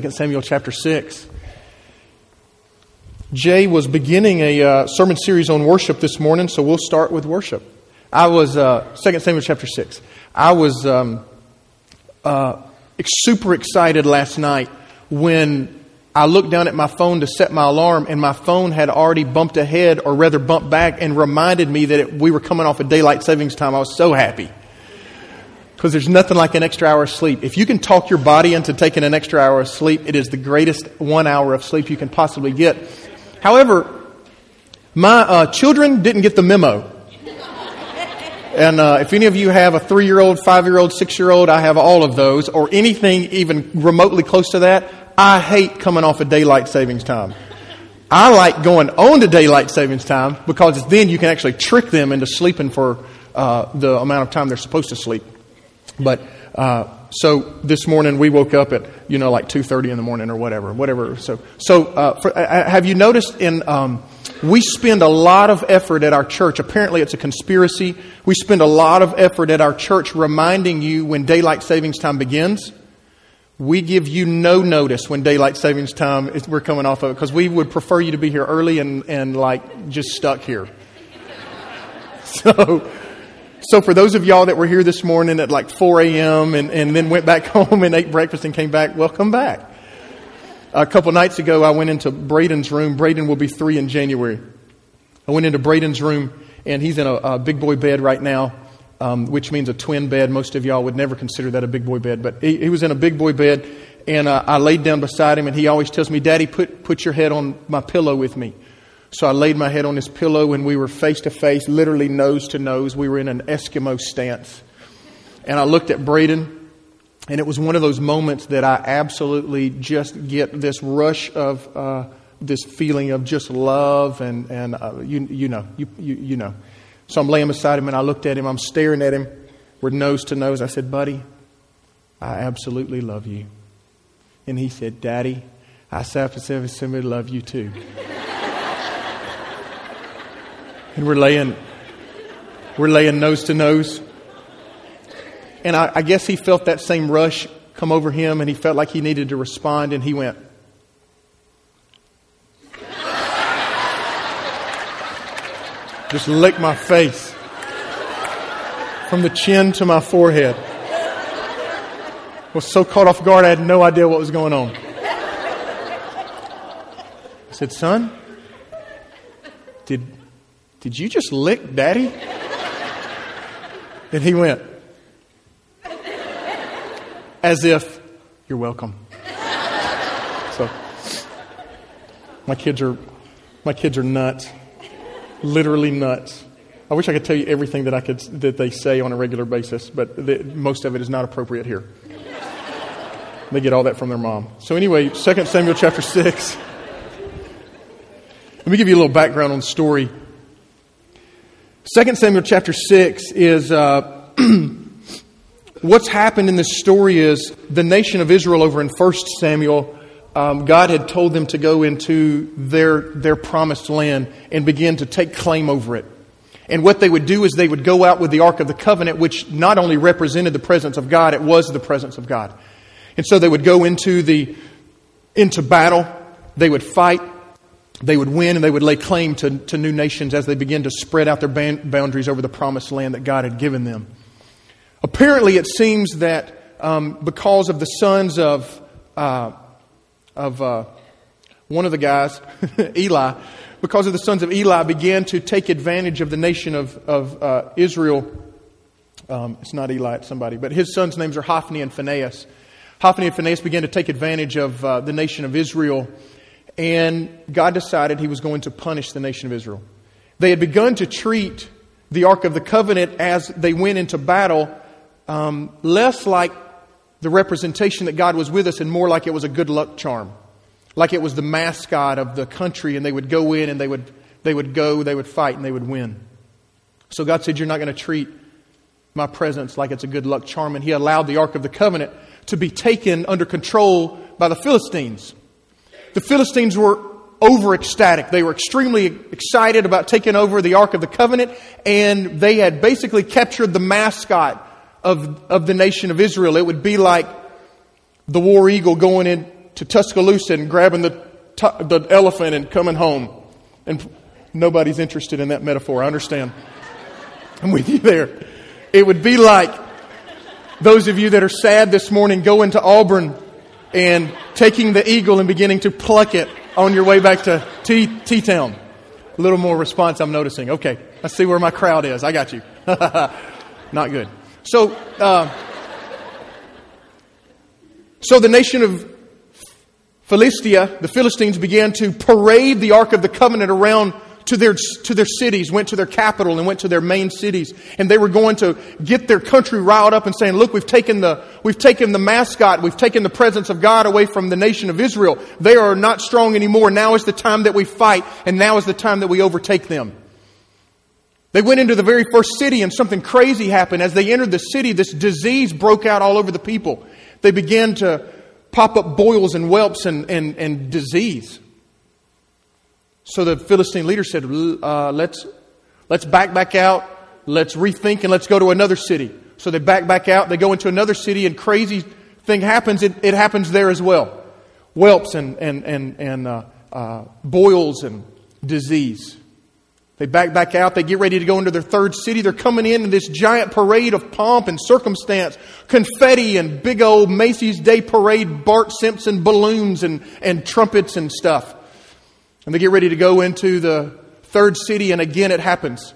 2 Samuel chapter 6. Jay was beginning a uh, sermon series on worship this morning, so we'll start with worship. I was, uh, 2 Samuel chapter 6. I was um, uh, super excited last night when I looked down at my phone to set my alarm, and my phone had already bumped ahead, or rather bumped back, and reminded me that it, we were coming off of daylight savings time. I was so happy. Because there's nothing like an extra hour of sleep. If you can talk your body into taking an extra hour of sleep, it is the greatest one hour of sleep you can possibly get. However, my uh, children didn't get the memo. And uh, if any of you have a three year old, five year old, six year old, I have all of those, or anything even remotely close to that, I hate coming off of daylight savings time. I like going on to daylight savings time because then you can actually trick them into sleeping for uh, the amount of time they're supposed to sleep. But uh, so this morning we woke up at you know like two thirty in the morning or whatever, whatever. So so uh, for, uh, uh, have you noticed in um, we spend a lot of effort at our church. Apparently, it's a conspiracy. We spend a lot of effort at our church reminding you when daylight savings time begins. We give you no notice when daylight savings time is, we're coming off of it because we would prefer you to be here early and, and like just stuck here. So so for those of y'all that were here this morning at like 4 a.m. And, and then went back home and ate breakfast and came back, welcome back. A couple nights ago, I went into Braden's room. Braden will be three in January. I went into Braden's room, and he's in a, a big boy bed right now, um, which means a twin bed. Most of y'all would never consider that a big boy bed, but he, he was in a big boy bed, and uh, I laid down beside him, and he always tells me, Daddy, put, put your head on my pillow with me. So I laid my head on his pillow and we were face to face, literally nose to nose. We were in an Eskimo stance. And I looked at Braden, and it was one of those moments that I absolutely just get this rush of uh, this feeling of just love, and, and uh, you, you know, you, you, you know. So I'm laying beside him, and I looked at him. I'm staring at him. We're nose to nose. I said, Buddy, I absolutely love you. And he said, Daddy, I absolutely love you too. And we're laying, we're laying nose to nose. And I, I guess he felt that same rush come over him and he felt like he needed to respond and he went, just licked my face from the chin to my forehead. Was so caught off guard, I had no idea what was going on. I said, Son, did, did you just lick daddy? And he went, As if, You're welcome. So, my kids are, my kids are nuts. Literally nuts. I wish I could tell you everything that I could that they say on a regular basis, but the, most of it is not appropriate here. They get all that from their mom. So anyway, 2 Samuel chapter 6. Let me give you a little background on the story. 2 Samuel chapter 6 is uh, what's happened in this story is the nation of Israel over in 1 Samuel, um, God had told them to go into their, their promised land and begin to take claim over it. And what they would do is they would go out with the Ark of the Covenant, which not only represented the presence of God, it was the presence of God. And so they would go into the into battle, they would fight, they would win and they would lay claim to, to new nations as they begin to spread out their boundaries over the promised land that God had given them. Apparently, it seems that um, because of the sons of, uh, of uh, one of the guys, Eli, because of the sons of Eli began to take advantage of the nation of, of uh, Israel. Um, it's not Eli, it's somebody, but his sons' names are Hophni and Phinehas. Hophni and Phinehas began to take advantage of uh, the nation of Israel and God decided he was going to punish the nation of Israel. They had begun to treat the Ark of the Covenant as they went into battle um, less like the representation that God was with us and more like it was a good luck charm. Like it was the mascot of the country, and they would go in and they would, they would go, they would fight, and they would win. So God said, You're not going to treat my presence like it's a good luck charm. And He allowed the Ark of the Covenant to be taken under control by the Philistines. The Philistines were over ecstatic. They were extremely excited about taking over the Ark of the Covenant, and they had basically captured the mascot of, of the nation of Israel. It would be like the war eagle going into Tuscaloosa and grabbing the, the elephant and coming home. And nobody's interested in that metaphor. I understand. I'm with you there. It would be like those of you that are sad this morning going to Auburn and taking the eagle and beginning to pluck it on your way back to T Town. A little more response I'm noticing. Okay, let's see where my crowd is. I got you. Not good. So, uh, so the nation of Philistia, the Philistines began to parade the Ark of the Covenant around to their, to their cities, went to their capital and went to their main cities. And they were going to get their country riled up and saying, look, we've taken the, we've taken the mascot, we've taken the presence of God away from the nation of Israel. They are not strong anymore. Now is the time that we fight and now is the time that we overtake them. They went into the very first city and something crazy happened. As they entered the city, this disease broke out all over the people. They began to pop up boils and whelps and, and, and disease. So the Philistine leader said, uh, let's, let's back back out, let's rethink, and let's go to another city. So they back back out, they go into another city, and crazy thing happens. It, it happens there as well. Whelps and, and, and, and uh, uh, boils and disease. They back back out. They get ready to go into their third city. They're coming in in this giant parade of pomp and circumstance, confetti and big old Macy's Day Parade, Bart Simpson balloons and, and trumpets and stuff. And they get ready to go into the third city, and again it happens.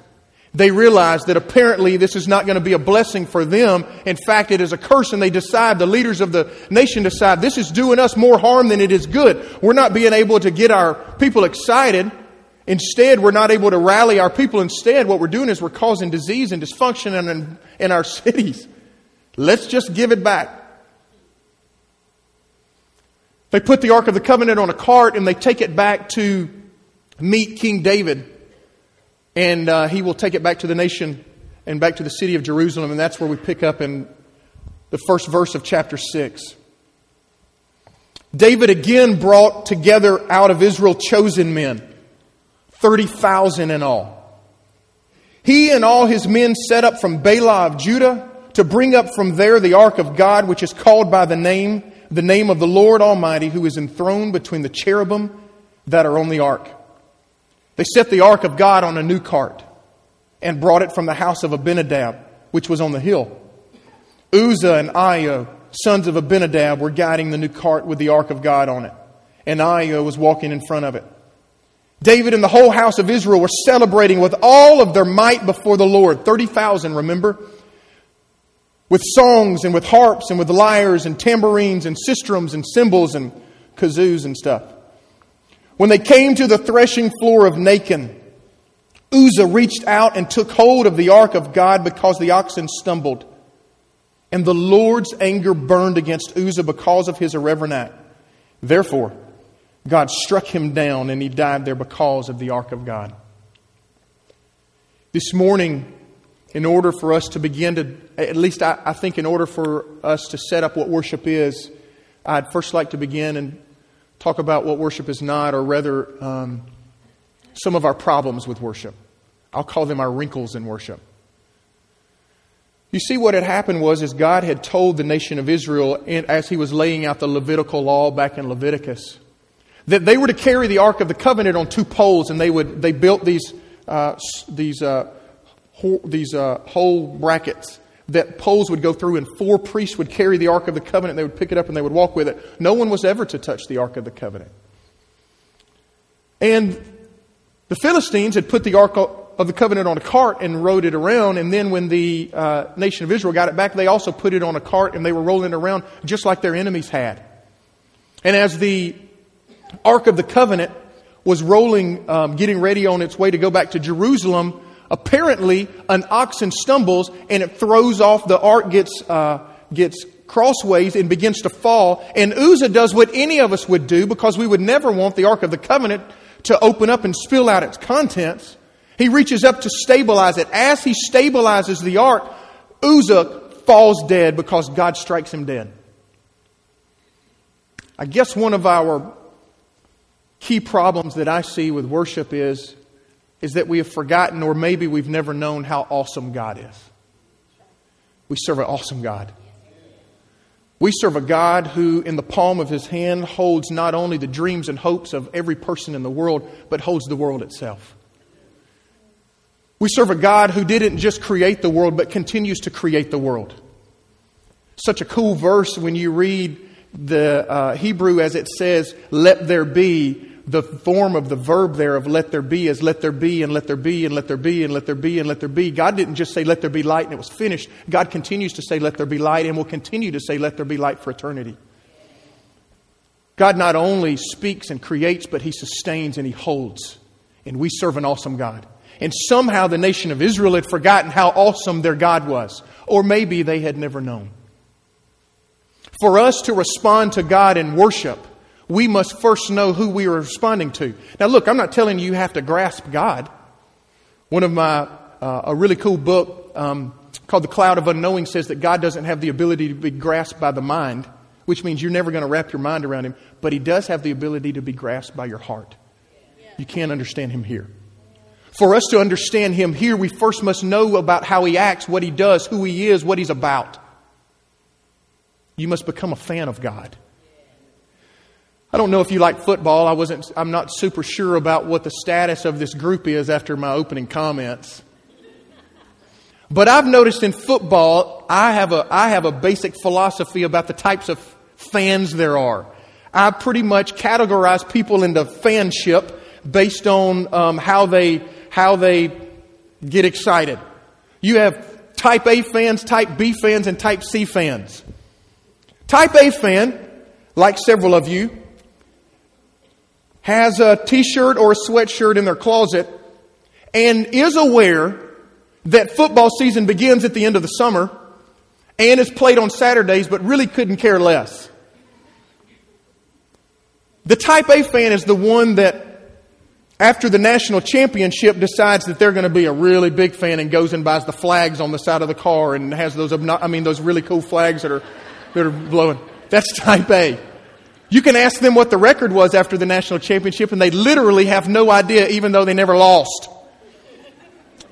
They realize that apparently this is not going to be a blessing for them. In fact, it is a curse, and they decide, the leaders of the nation decide, this is doing us more harm than it is good. We're not being able to get our people excited. Instead, we're not able to rally our people. Instead, what we're doing is we're causing disease and dysfunction in, in our cities. Let's just give it back. They put the Ark of the Covenant on a cart and they take it back to meet King David. And uh, he will take it back to the nation and back to the city of Jerusalem. And that's where we pick up in the first verse of chapter 6. David again brought together out of Israel chosen men, 30,000 in all. He and all his men set up from Baalah of Judah to bring up from there the ark of God, which is called by the name the name of the Lord Almighty who is enthroned between the cherubim that are on the ark. They set the ark of God on a new cart and brought it from the house of Abinadab, which was on the hill. Uzzah and Ahio, sons of Abinadab, were guiding the new cart with the ark of God on it, and Ahio was walking in front of it. David and the whole house of Israel were celebrating with all of their might before the Lord. 30,000, remember? With songs and with harps and with lyres and tambourines and sistrums and cymbals and kazoos and stuff. When they came to the threshing floor of Nacon, Uzzah reached out and took hold of the ark of God because the oxen stumbled. And the Lord's anger burned against Uzzah because of his irreverent act. Therefore, God struck him down and he died there because of the ark of God. This morning, in order for us to begin to, at least I, I, think, in order for us to set up what worship is, I'd first like to begin and talk about what worship is not, or rather, um, some of our problems with worship. I'll call them our wrinkles in worship. You see, what had happened was, is God had told the nation of Israel, and as He was laying out the Levitical law back in Leviticus, that they were to carry the Ark of the Covenant on two poles, and they would they built these uh, these uh, these uh, whole brackets that poles would go through, and four priests would carry the Ark of the Covenant. They would pick it up and they would walk with it. No one was ever to touch the Ark of the Covenant. And the Philistines had put the Ark of the Covenant on a cart and rode it around. And then when the uh, nation of Israel got it back, they also put it on a cart and they were rolling it around just like their enemies had. And as the Ark of the Covenant was rolling, um, getting ready on its way to go back to Jerusalem, Apparently, an oxen stumbles and it throws off, the ark gets, uh, gets crossways and begins to fall. And Uzzah does what any of us would do because we would never want the Ark of the Covenant to open up and spill out its contents. He reaches up to stabilize it. As he stabilizes the ark, Uzzah falls dead because God strikes him dead. I guess one of our key problems that I see with worship is is that we have forgotten, or maybe we've never known how awesome God is. We serve an awesome God. We serve a God who, in the palm of his hand, holds not only the dreams and hopes of every person in the world, but holds the world itself. We serve a God who didn't just create the world, but continues to create the world. Such a cool verse when you read the uh, Hebrew as it says, let there be. The form of the verb there of let there be is let there be and let there be and let there be and let there be and let there be. God didn't just say let there be light and it was finished. God continues to say let there be light and will continue to say let there be light for eternity. God not only speaks and creates, but He sustains and He holds. And we serve an awesome God. And somehow the nation of Israel had forgotten how awesome their God was. Or maybe they had never known. For us to respond to God in worship, we must first know who we are responding to. Now, look, I'm not telling you you have to grasp God. One of my, uh, a really cool book um, called The Cloud of Unknowing says that God doesn't have the ability to be grasped by the mind, which means you're never going to wrap your mind around Him, but He does have the ability to be grasped by your heart. You can't understand Him here. For us to understand Him here, we first must know about how He acts, what He does, who He is, what He's about. You must become a fan of God. I don't know if you like football. I wasn't, I'm not super sure about what the status of this group is after my opening comments. But I've noticed in football, I have a, I have a basic philosophy about the types of fans there are. I pretty much categorize people into fanship based on um, how they how they get excited. You have type A fans, type B fans, and type C fans. Type A fan, like several of you, has a t shirt or a sweatshirt in their closet and is aware that football season begins at the end of the summer and is played on Saturdays, but really couldn't care less. The type A fan is the one that, after the national championship, decides that they're going to be a really big fan and goes and buys the flags on the side of the car and has those, I mean, those really cool flags that are that are blowing. That's type A. You can ask them what the record was after the national championship, and they literally have no idea, even though they never lost.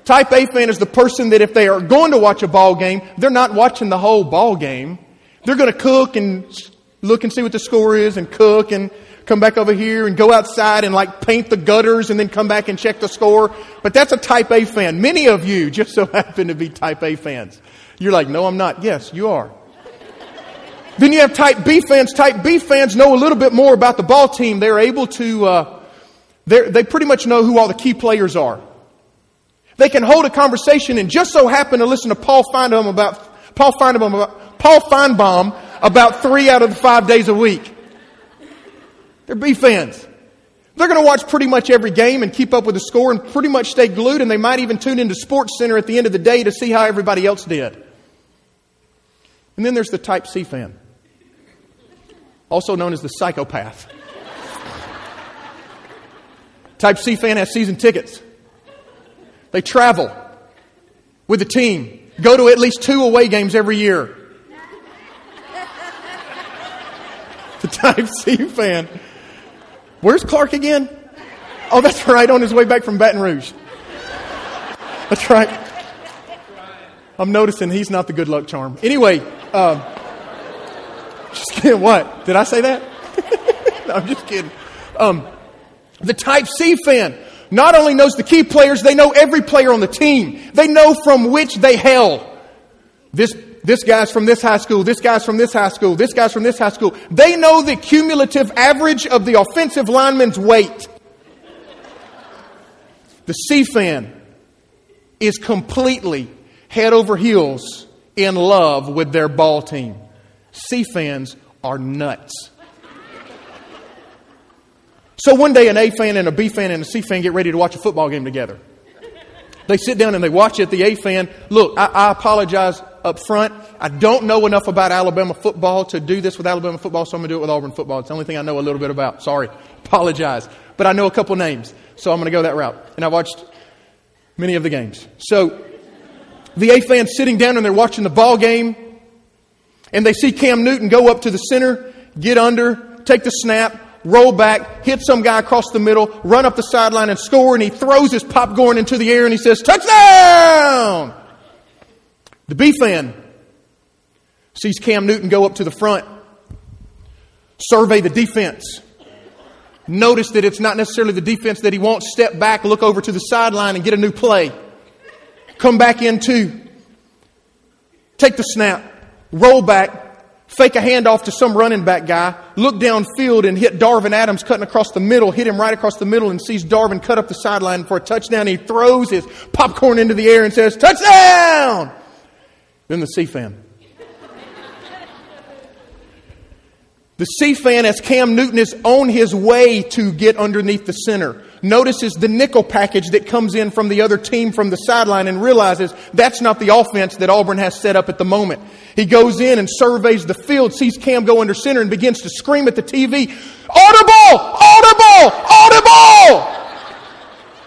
Type A fan is the person that if they are going to watch a ball game, they're not watching the whole ball game. They're going to cook and look and see what the score is and cook and come back over here and go outside and like paint the gutters and then come back and check the score. But that's a type A fan. Many of you just so happen to be type A fans. You're like, no, I'm not. Yes, you are. Then you have type B fans. Type B fans know a little bit more about the ball team. They're able to, uh, they pretty much know who all the key players are. They can hold a conversation and just so happen to listen to Paul Finebaum about, Paul Finebaum about, Paul Finebaum about three out of the five days a week. They're B fans. They're going to watch pretty much every game and keep up with the score and pretty much stay glued and they might even tune into Sports Center at the end of the day to see how everybody else did. And then there's the type C fan also known as the psychopath. Type C fan has season tickets. They travel with the team, go to at least two away games every year. The Type C fan. Where's Clark again? Oh, that's right, on his way back from Baton Rouge. That's right. I'm noticing he's not the good luck charm. Anyway, uh, just kidding. What? Did I say that? no, I'm just kidding. Um, the Type C fan not only knows the key players, they know every player on the team. They know from which they hail. This, this guy's from this high school, this guy's from this high school, this guy's from this high school. They know the cumulative average of the offensive lineman's weight. The C fan is completely head over heels in love with their ball team. C fans are nuts. So one day, an A fan and a B fan and a C fan get ready to watch a football game together. They sit down and they watch it. The A fan, look, I, I, apologize up front. I don't know enough about Alabama football to do this with Alabama football, so I'm going to do it with Auburn football. It's the only thing I know a little bit about. Sorry. Apologize. But I know a couple names, so I'm going to go that route. And I watched many of the games. So the A fan sitting down and they're watching the ball game and they see Cam Newton go up to the center, get under, take the snap, roll back, hit some guy across the middle, run up the sideline and score, and he throws his popcorn into the air and he says, Touchdown! The B fan Sees Cam Newton go up to the front, survey the defense. Notice that it's not necessarily the defense that he wants. Step back, look over to the sideline, and get a new play. Come back into, take the snap, roll back, fake a handoff to some running back guy, look downfield and hit Darvin Adams cutting across the middle, hit him right across the middle and sees Darvin cut up the sideline for a touchdown. He throws his popcorn into the air and says, touchdown! Then the C fan. The C fan, as Cam Newton is on his way to get underneath the center, notices the nickel package that comes in from the other team from the sideline and realizes that's not the offense that Auburn has set up at the moment. He goes in and surveys the field, sees Cam go under center, and begins to scream at the TV, Audible! Audible! Audible!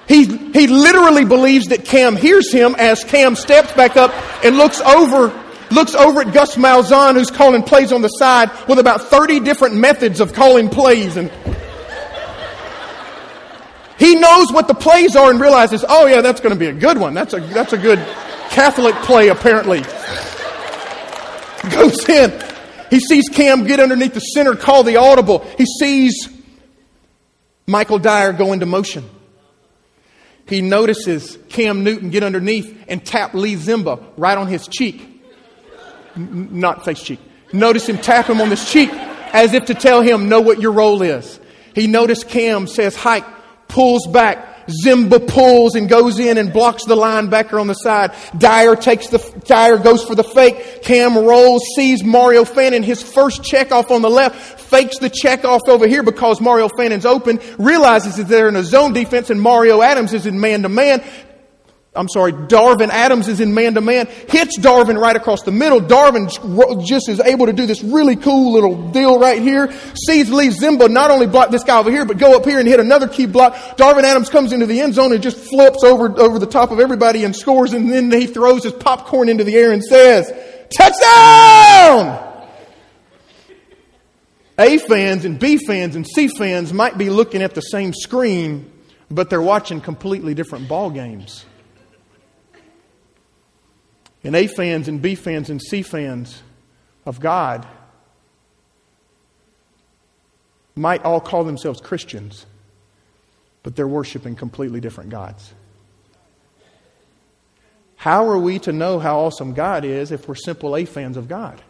He, he literally believes that Cam hears him as Cam steps back up and looks over looks over at Gus Malzahn, who's calling plays on the side with about 30 different methods of calling plays. And he knows what the plays are and realizes, oh, yeah, that's going to be a good one. That's a, that's a good Catholic play, apparently. Goes in. He sees Cam get underneath the center, call the audible. He sees Michael Dyer go into motion. He notices Cam Newton get underneath and tap Lee Ziemba right on his cheek not face cheek. Notice him tap him on his cheek as if to tell him, know what your role is. He noticed Cam says hike, pulls back, Ziemba pulls and goes in and blocks the linebacker on the side. Dyer takes the, Dyer goes for the fake. Cam rolls, sees Mario Fannin, his first check off on the left, fakes the check off over here because Mario Fannin's open, realizes that they're in a zone defense and Mario Adams is in man to man, I'm sorry, Darvin Adams is in man to man, hits Darvin right across the middle. Darvin just is able to do this really cool little deal right here. Sees Lee Ziemba not only block this guy over here, but go up here and hit another key block. Darvin Adams comes into the end zone and just flips over, over the top of everybody and scores, and then he throws his popcorn into the air and says, Touchdown! A fans and B fans and C fans might be looking at the same screen, but they're watching completely different ball games. And A fans and B fans and C fans of God might all call themselves Christians, but they're worshiping completely different gods. How are we to know how awesome God is if we're simple A fans of God?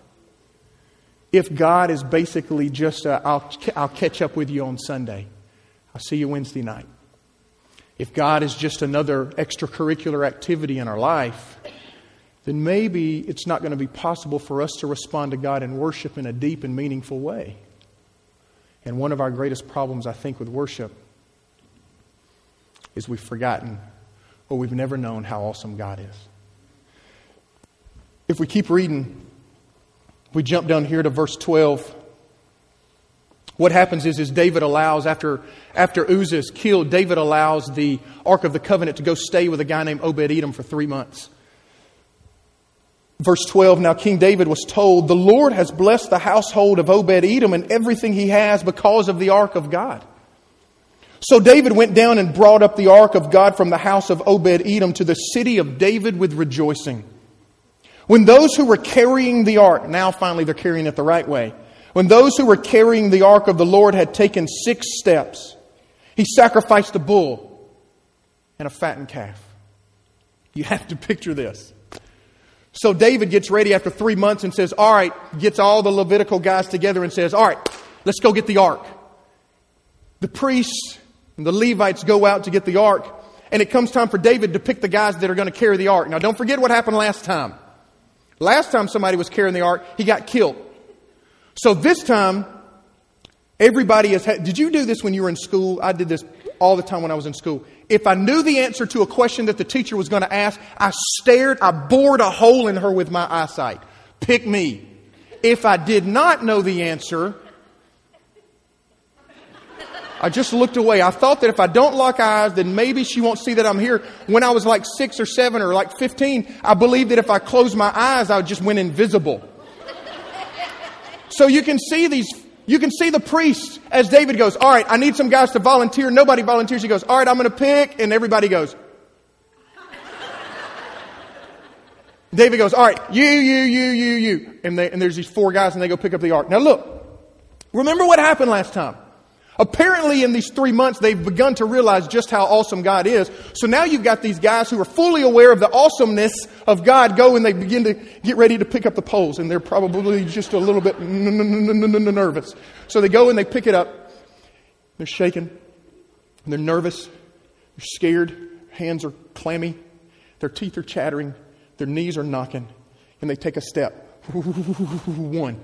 If God is basically just uh, i will I'll catch up with you on Sunday, I'll see you Wednesday night. If God is just another extracurricular activity in our life, then maybe it's not going to be possible for us to respond to God in worship in a deep and meaningful way. And one of our greatest problems, I think, with worship is we've forgotten or we've never known how awesome God is. If we keep reading, we jump down here to verse 12. What happens is, is David allows, after, after Uzzah is killed, David allows the Ark of the Covenant to go stay with a guy named Obed Edom for three months. Verse 12 Now King David was told, The Lord has blessed the household of Obed Edom and everything he has because of the ark of God. So David went down and brought up the ark of God from the house of Obed Edom to the city of David with rejoicing. When those who were carrying the ark, now finally they're carrying it the right way, when those who were carrying the ark of the Lord had taken six steps, he sacrificed a bull and a fattened calf. You have to picture this. So David gets ready after three months and says, All right, gets all the Levitical guys together and says, All right, let's go get the ark. The priests and the Levites go out to get the ark, and it comes time for David to pick the guys that are going to carry the ark. Now, don't forget what happened last time. Last time somebody was carrying the ark, he got killed. So this time, everybody has had. Did you do this when you were in school? I did this all the time when I was in school. If I knew the answer to a question that the teacher was going to ask, I stared, I bored a hole in her with my eyesight. Pick me. If I did not know the answer, I just looked away. I thought that if I don't lock eyes, then maybe she won't see that I'm here. When I was like six or seven or like 15, I believed that if I closed my eyes, I just went invisible. So you can see these you can see the priest as David goes, All right, I need some guys to volunteer. Nobody volunteers. He goes, All right, I'm going to pick. And everybody goes. David goes, All right, you, you, you, you, you. And, they, and there's these four guys, and they go pick up the ark. Now, look, remember what happened last time. Apparently, in these three months, they've begun to realize just how awesome God is. So now you've got these guys who are fully aware of the awesomeness of God go and they begin to get ready to pick up the poles, and they're probably just a little bit nervous. So they go and they pick it up. They're shaking, they're nervous, they're scared, hands are clammy, their teeth are chattering, their knees are knocking, and they take a step. One.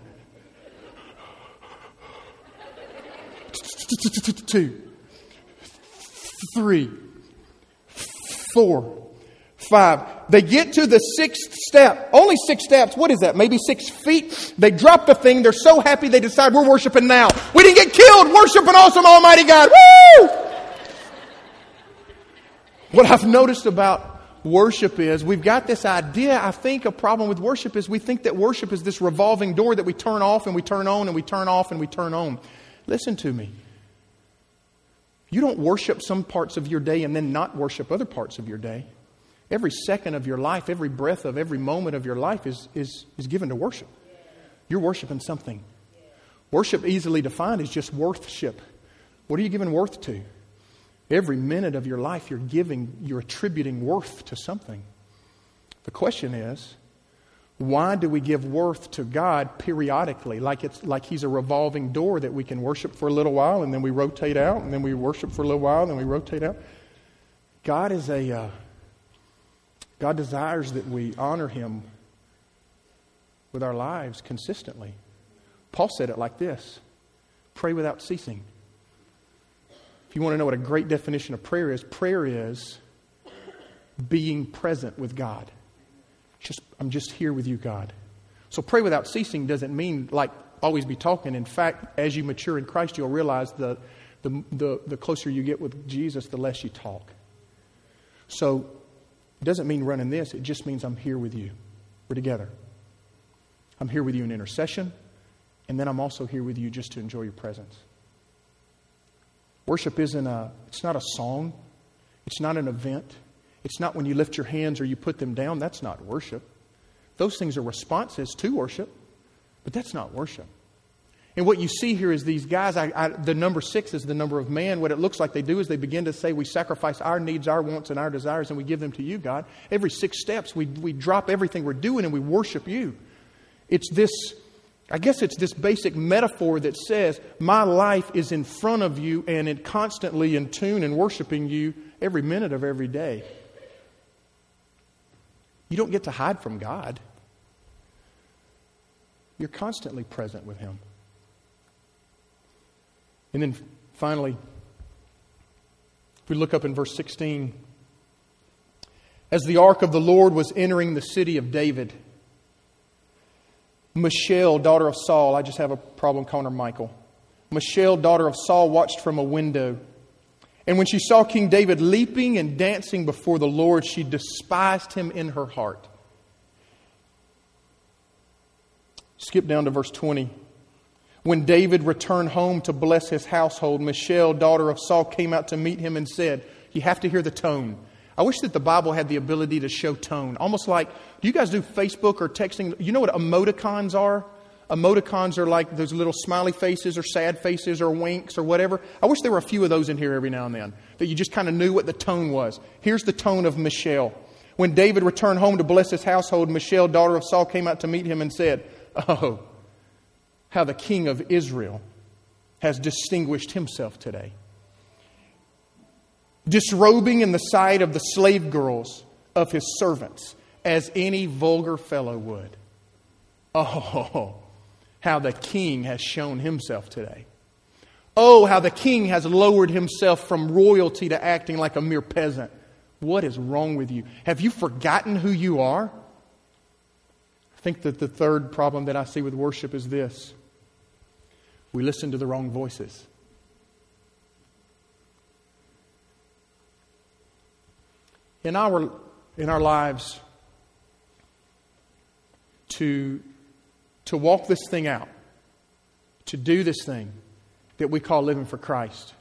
Two, three, four, five. They get to the sixth step. Only six steps. What is that? Maybe six feet. They drop the thing. They're so happy they decide we're worshiping now. We didn't get killed. Worship an awesome Almighty God. Woo! What I've noticed about worship is we've got this idea. I think a problem with worship is we think that worship is this revolving door that we turn off and we turn on and we turn off and we turn on. Listen to me. You don't worship some parts of your day and then not worship other parts of your day. Every second of your life, every breath of every moment of your life is, is, is given to worship. You're worshiping something. Worship, easily defined, is just worthship. What are you giving worth to? Every minute of your life, you're giving, you're attributing worth to something. The question is, why do we give worth to God periodically? Like it's like He's a revolving door that we can worship for a little while and then we rotate out, and then we worship for a little while and then we rotate out. God is a uh, God desires that we honor Him with our lives consistently. Paul said it like this: "Pray without ceasing." If you want to know what a great definition of prayer is, prayer is being present with God. I'm just here with you, God. So pray without ceasing doesn't mean like always be talking. In fact, as you mature in Christ, you'll realize the, the, the, the closer you get with Jesus, the less you talk. So it doesn't mean running this, it just means I'm here with you. We're together. I'm here with you in intercession, and then I'm also here with you just to enjoy your presence. Worship isn't a, it's not a song, it's not an event. It's not when you lift your hands or you put them down. That's not worship. Those things are responses to worship, but that's not worship. And what you see here is these guys, I, I, the number six is the number of man. What it looks like they do is they begin to say, We sacrifice our needs, our wants, and our desires, and we give them to you, God. Every six steps, we, we drop everything we're doing and we worship you. It's this, I guess it's this basic metaphor that says, My life is in front of you and it constantly in tune and worshiping you every minute of every day. You don't get to hide from God. You're constantly present with Him. And then finally, if we look up in verse 16, as the ark of the Lord was entering the city of David, Michelle, daughter of Saul, I just have a problem calling her Michal. Michelle, daughter of Saul, watched from a window and when she saw King David leaping and dancing before the Lord, she despised him in her heart. Skip down to verse 20. When David returned home to bless his household, Michelle, daughter of Saul, came out to meet him and said, You have to hear the tone. I wish that the Bible had the ability to show tone. Almost like, do you guys do Facebook or texting? You know what emoticons are? Emoticons are like those little smiley faces or sad faces or winks or whatever. I wish there were a few of those in here every now and then, that you just kind of knew what the tone was. Here's the tone of Michelle. When David returned home to bless his household, Michelle, daughter of Saul, came out to meet him and said, Oh, how the king of Israel has distinguished himself today. Disrobing in the sight of the slave girls of his servants, as any vulgar fellow would. Oh, how the king has shown himself today. Oh, how the king has lowered himself from royalty to acting like a mere peasant. What is wrong with you? Have you forgotten who you are? I think that the third problem that I see with worship is this we listen to the wrong voices. In our, in our lives, to to walk this thing out, to do this thing that we call living for Christ.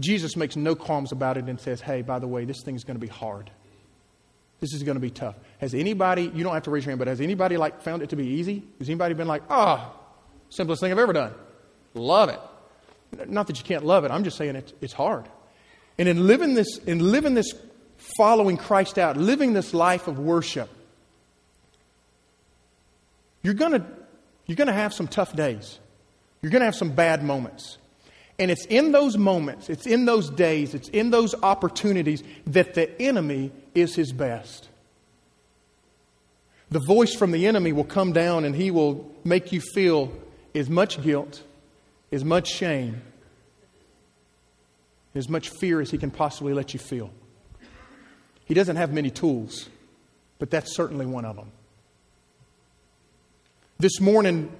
Jesus makes no qualms about it and says, hey, by the way, this thing is going to be hard. This is going to be tough. Has anybody, you don't have to raise your hand, but has anybody like found it to be easy? Has anybody been like, oh, simplest thing I've ever done? Love it. Not that you can't love it. I'm just saying it's, it's hard. And in living this, in living this following Christ out, living this life of worship, you're gonna, you're gonna have some tough days. You're gonna have some bad moments. And it's in those moments, it's in those days, it's in those opportunities that the enemy is his best. The voice from the enemy will come down and he will make you feel as much guilt, as much shame, as much fear as he can possibly let you feel. He doesn't have many tools, but that's certainly one of them. This morning,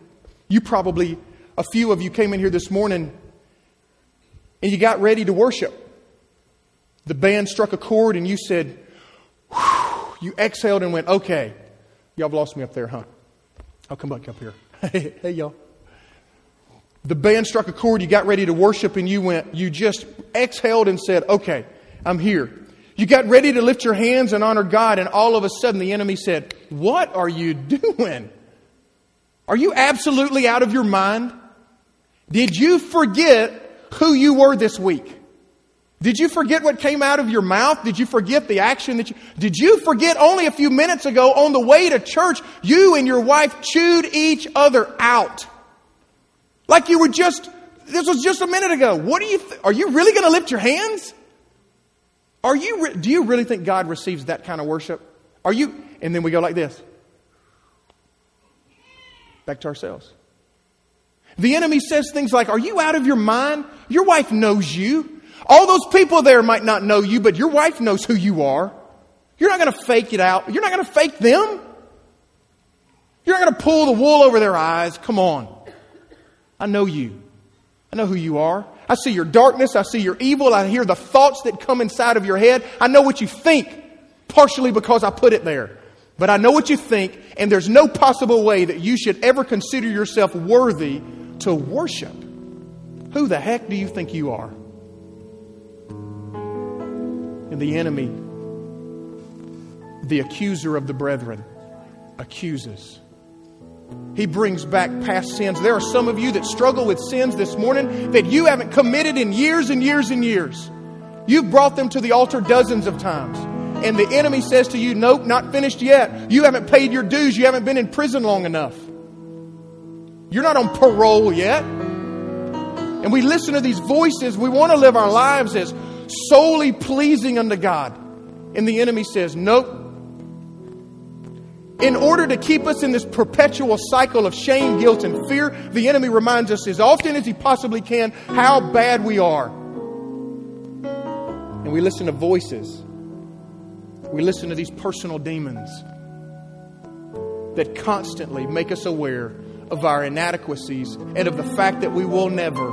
you probably, a few of you came in here this morning and you got ready to worship. The band struck a chord and you said, you exhaled and went, okay. Y'all have lost me up there, huh? I'll come back up here. hey, hey, y'all. The band struck a chord, you got ready to worship, and you went, you just exhaled and said, okay, I'm here. You got ready to lift your hands and honor God, and all of a sudden the enemy said, What are you doing? Are you absolutely out of your mind? Did you forget who you were this week? Did you forget what came out of your mouth? Did you forget the action that you, did you forget only a few minutes ago on the way to church, you and your wife chewed each other out? Like you were just, this was just a minute ago. What do you, are you really going to lift your hands? Are you, re- do you really think God receives that kind of worship? Are you, and then we go like this. Back to ourselves. The enemy says things like, Are you out of your mind? Your wife knows you. All those people there might not know you, but your wife knows who you are. You're not going to fake it out. You're not going to fake them. You're not going to pull the wool over their eyes. Come on. I know you. I know who you are. I see your darkness. I see your evil. I hear the thoughts that come inside of your head. I know what you think, partially because I put it there. But I know what you think, and there's no possible way that you should ever consider yourself worthy to worship. Who the heck do you think you are? And the enemy, the accuser of the brethren, accuses. He brings back past sins. There are some of you that struggle with sins this morning that you haven't committed in years and years and years. You've brought them to the altar dozens of times. And the enemy says to you, Nope, not finished yet. You haven't paid your dues. You haven't been in prison long enough. You're not on parole yet. And we listen to these voices. We want to live our lives as solely pleasing unto God. And the enemy says, Nope. In order to keep us in this perpetual cycle of shame, guilt, and fear, the enemy reminds us as often as he possibly can how bad we are. And we listen to voices. We listen to these personal demons that constantly make us aware of our inadequacies and of the fact that we will never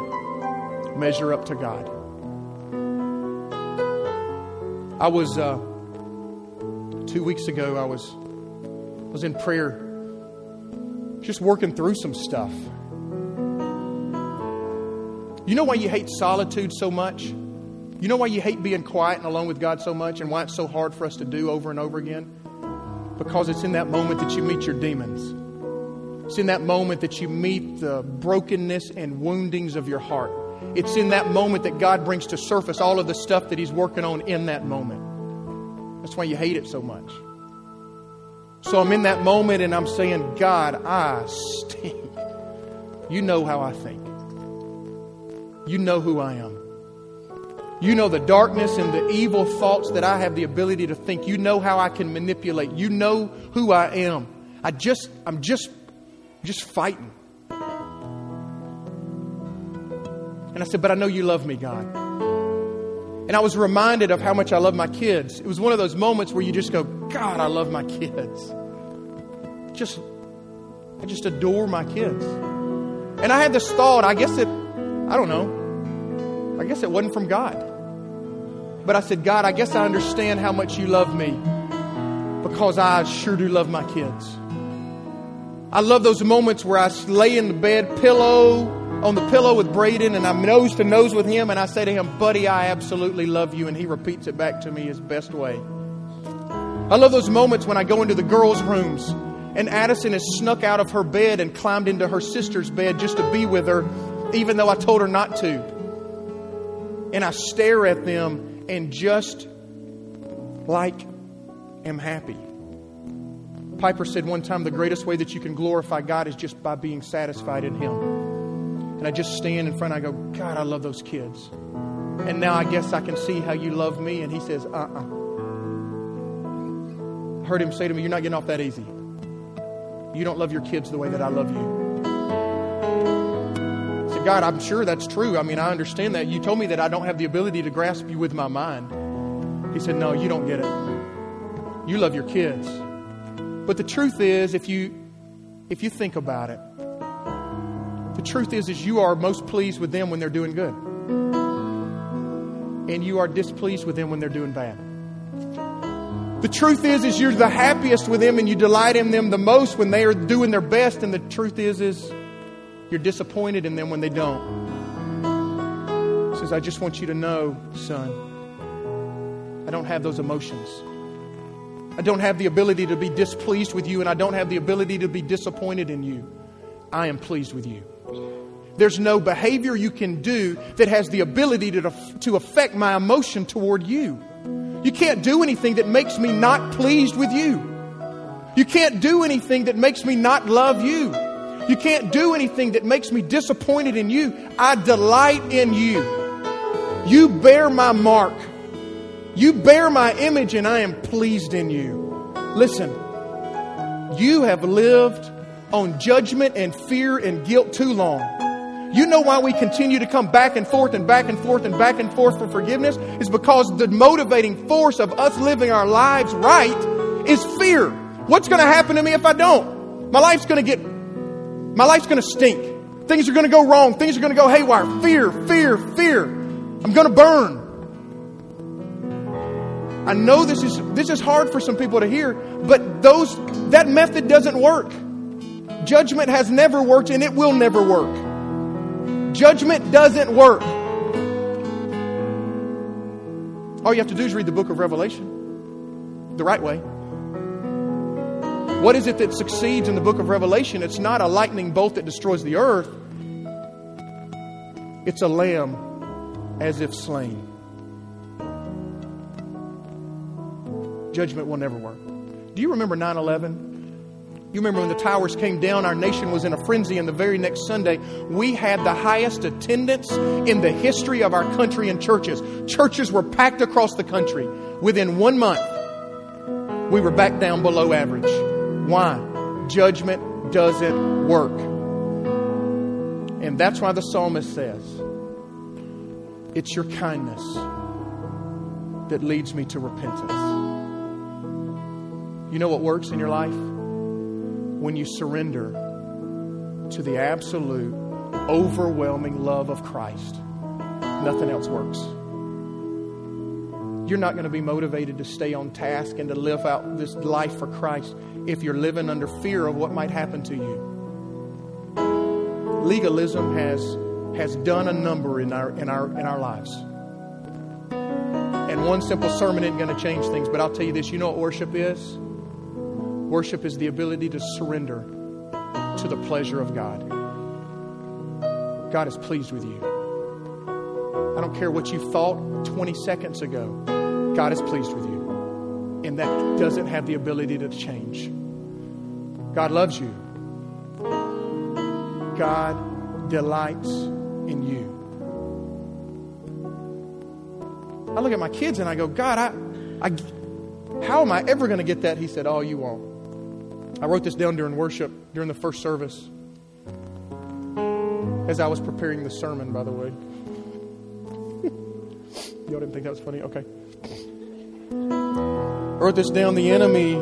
measure up to God. I was uh, two weeks ago. I was was in prayer, just working through some stuff. You know why you hate solitude so much? You know why you hate being quiet and alone with God so much, and why it's so hard for us to do over and over again? Because it's in that moment that you meet your demons. It's in that moment that you meet the brokenness and woundings of your heart. It's in that moment that God brings to surface all of the stuff that He's working on in that moment. That's why you hate it so much. So I'm in that moment and I'm saying, God, I stink. You know how I think. You know who I am. You know the darkness and the evil thoughts that I have the ability to think. You know how I can manipulate. You know who I am. I just, I'm just just fighting. And I said, But I know you love me, God. And I was reminded of how much I love my kids. It was one of those moments where you just go, God, I love my kids. Just, I just adore my kids. And I had this thought, I guess it, I don't know, I guess it wasn't from God. But I said, God, I guess I understand how much you love me because I sure do love my kids. I love those moments where I lay in the bed pillow on the pillow with Braden and I'm nose to nose with him and I say to him, Buddy, I absolutely love you. And he repeats it back to me his best way. I love those moments when I go into the girls' rooms and Addison has snuck out of her bed and climbed into her sister's bed just to be with her, even though I told her not to. And I stare at them and just like am happy. Piper said one time the greatest way that you can glorify God is just by being satisfied in Him. And I just stand in front, I go, God, I love those kids. And now I guess I can see how you love me. And he says, uh uh-uh. uh heard him say to me, You're not getting off that easy. You don't love your kids the way that I love you. God, I'm sure that's true. I mean, I understand that. You told me that I don't have the ability to grasp you with my mind. He said, No, you don't get it. You love your kids. But the truth is, if you if you think about it, the truth is is you are most pleased with them when they're doing good. And you are displeased with them when they're doing bad. The truth is, is you're the happiest with them and you delight in them the most when they are doing their best. And the truth is, is you're disappointed in them when they don't. He says, I just want you to know, son, I don't have those emotions. I don't have the ability to be displeased with you, and I don't have the ability to be disappointed in you. I am pleased with you. There's no behavior you can do that has the ability to, to affect my emotion toward you. You can't do anything that makes me not pleased with you. You can't do anything that makes me not love you. You can't do anything that makes me disappointed in you. I delight in you. You bear my mark. You bear my image, and I am pleased in you. Listen, you have lived on judgment and fear and guilt too long. You know why we continue to come back and forth and back and forth and back and forth for forgiveness? Is because the motivating force of us living our lives right is fear. What's going to happen to me if I don't? My life's going to get, my life's going to stink. Things are going to go wrong. Things are going to go haywire. Fear, fear, fear. I'm going to burn. I know this is this is hard for some people to hear, but those that method doesn't work. Judgment has never worked and it will never work. Judgment doesn't work. All you have to do is read the book of Revelation the right way. What is it that succeeds in the book of Revelation? It's not a lightning bolt that destroys the earth, it's a lamb as if slain. Judgment will never work. Do you remember 9 11? You remember when the towers came down, our nation was in a frenzy, and the very next Sunday, we had the highest attendance in the history of our country in churches. Churches were packed across the country. Within one month, we were back down below average. Why? Judgment doesn't work. And that's why the psalmist says, It's your kindness that leads me to repentance. You know what works in your life? when you surrender to the absolute, overwhelming love of Christ. Nothing else works. You're not going to be motivated to stay on task and to live out this life for Christ if you're living under fear of what might happen to you. Legalism has, has done a number in our, in, our, in our lives. And one simple sermon isn't going to change things, but I'll tell you this you know what worship is? Worship is the ability to surrender to the pleasure of God. God is pleased with you. I don't care what you thought 20 seconds ago, God is pleased with you. And that doesn't have the ability to change. God loves you. God delights in you. I look at my kids and I go, God, I, I, how am I ever going to get that? He said, Oh, you won't. I wrote this down during worship, during the first service, as I was preparing the sermon, by the way. Y'all didn't think that was funny? Okay. I wrote this down. The enemy,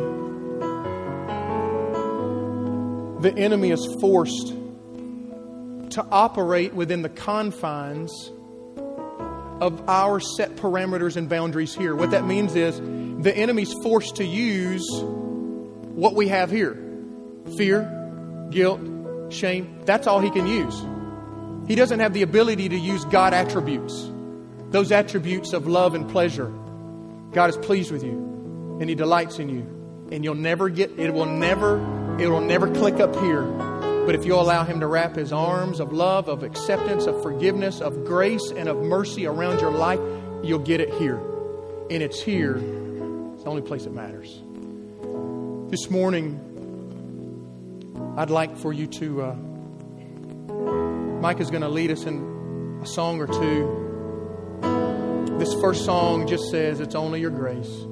the enemy is forced to operate within the confines of our set parameters and boundaries here. What that means is the enemy's forced to use what we have here fear, guilt, shame. That's all he can use. He doesn't have the ability to use God attributes, those attributes of love and pleasure. God is pleased with you. And He delights in you. And you'll never get, it will never, it will never click up here. But if you'll allow Him to wrap His arms of love, of acceptance, of forgiveness, of grace, and of mercy around your life, you'll get it here. And it's here, it's the only place it matters. This morning, I'd like for you to. Uh, Mike is going to lead us in a song or two. This first song just says, It's only your grace,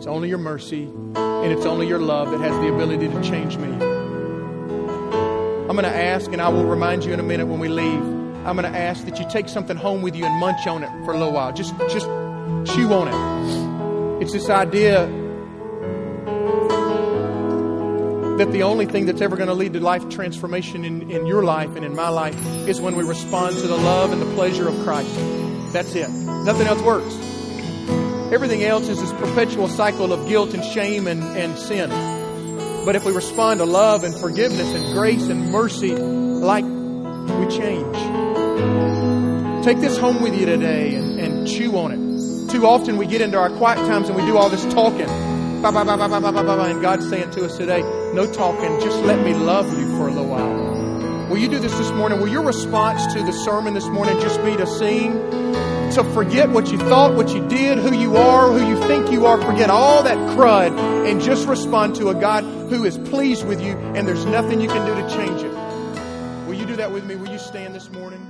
it's only your mercy, and it's only your love that has the ability to change me. I'm going to ask, and I will remind you in a minute when we leave. I'm going to ask that you take something home with you and munch on it for a little while. Just, just chew on it. It's this idea that the only thing that's ever going to lead to life transformation in, in your life and in my life is when we respond to the love and the pleasure of Christ. That's it. Nothing else works. Everything else is this perpetual cycle of guilt and shame and, and sin. But if we respond to love and forgiveness and grace and mercy, like we change. Take this home with you today and, and chew on it. Too often we get into our quiet times and we do all this talking. And God's saying to us today, no talking, just let me love you for a little while. Will you do this this morning? Will your response to the sermon this morning just be to sing, to forget what you thought, what you did, who you are, who you think you are, forget all that crud, and just respond to a God who is pleased with you, and there's nothing you can do to change it. Will you do that with me? Will you stand this morning?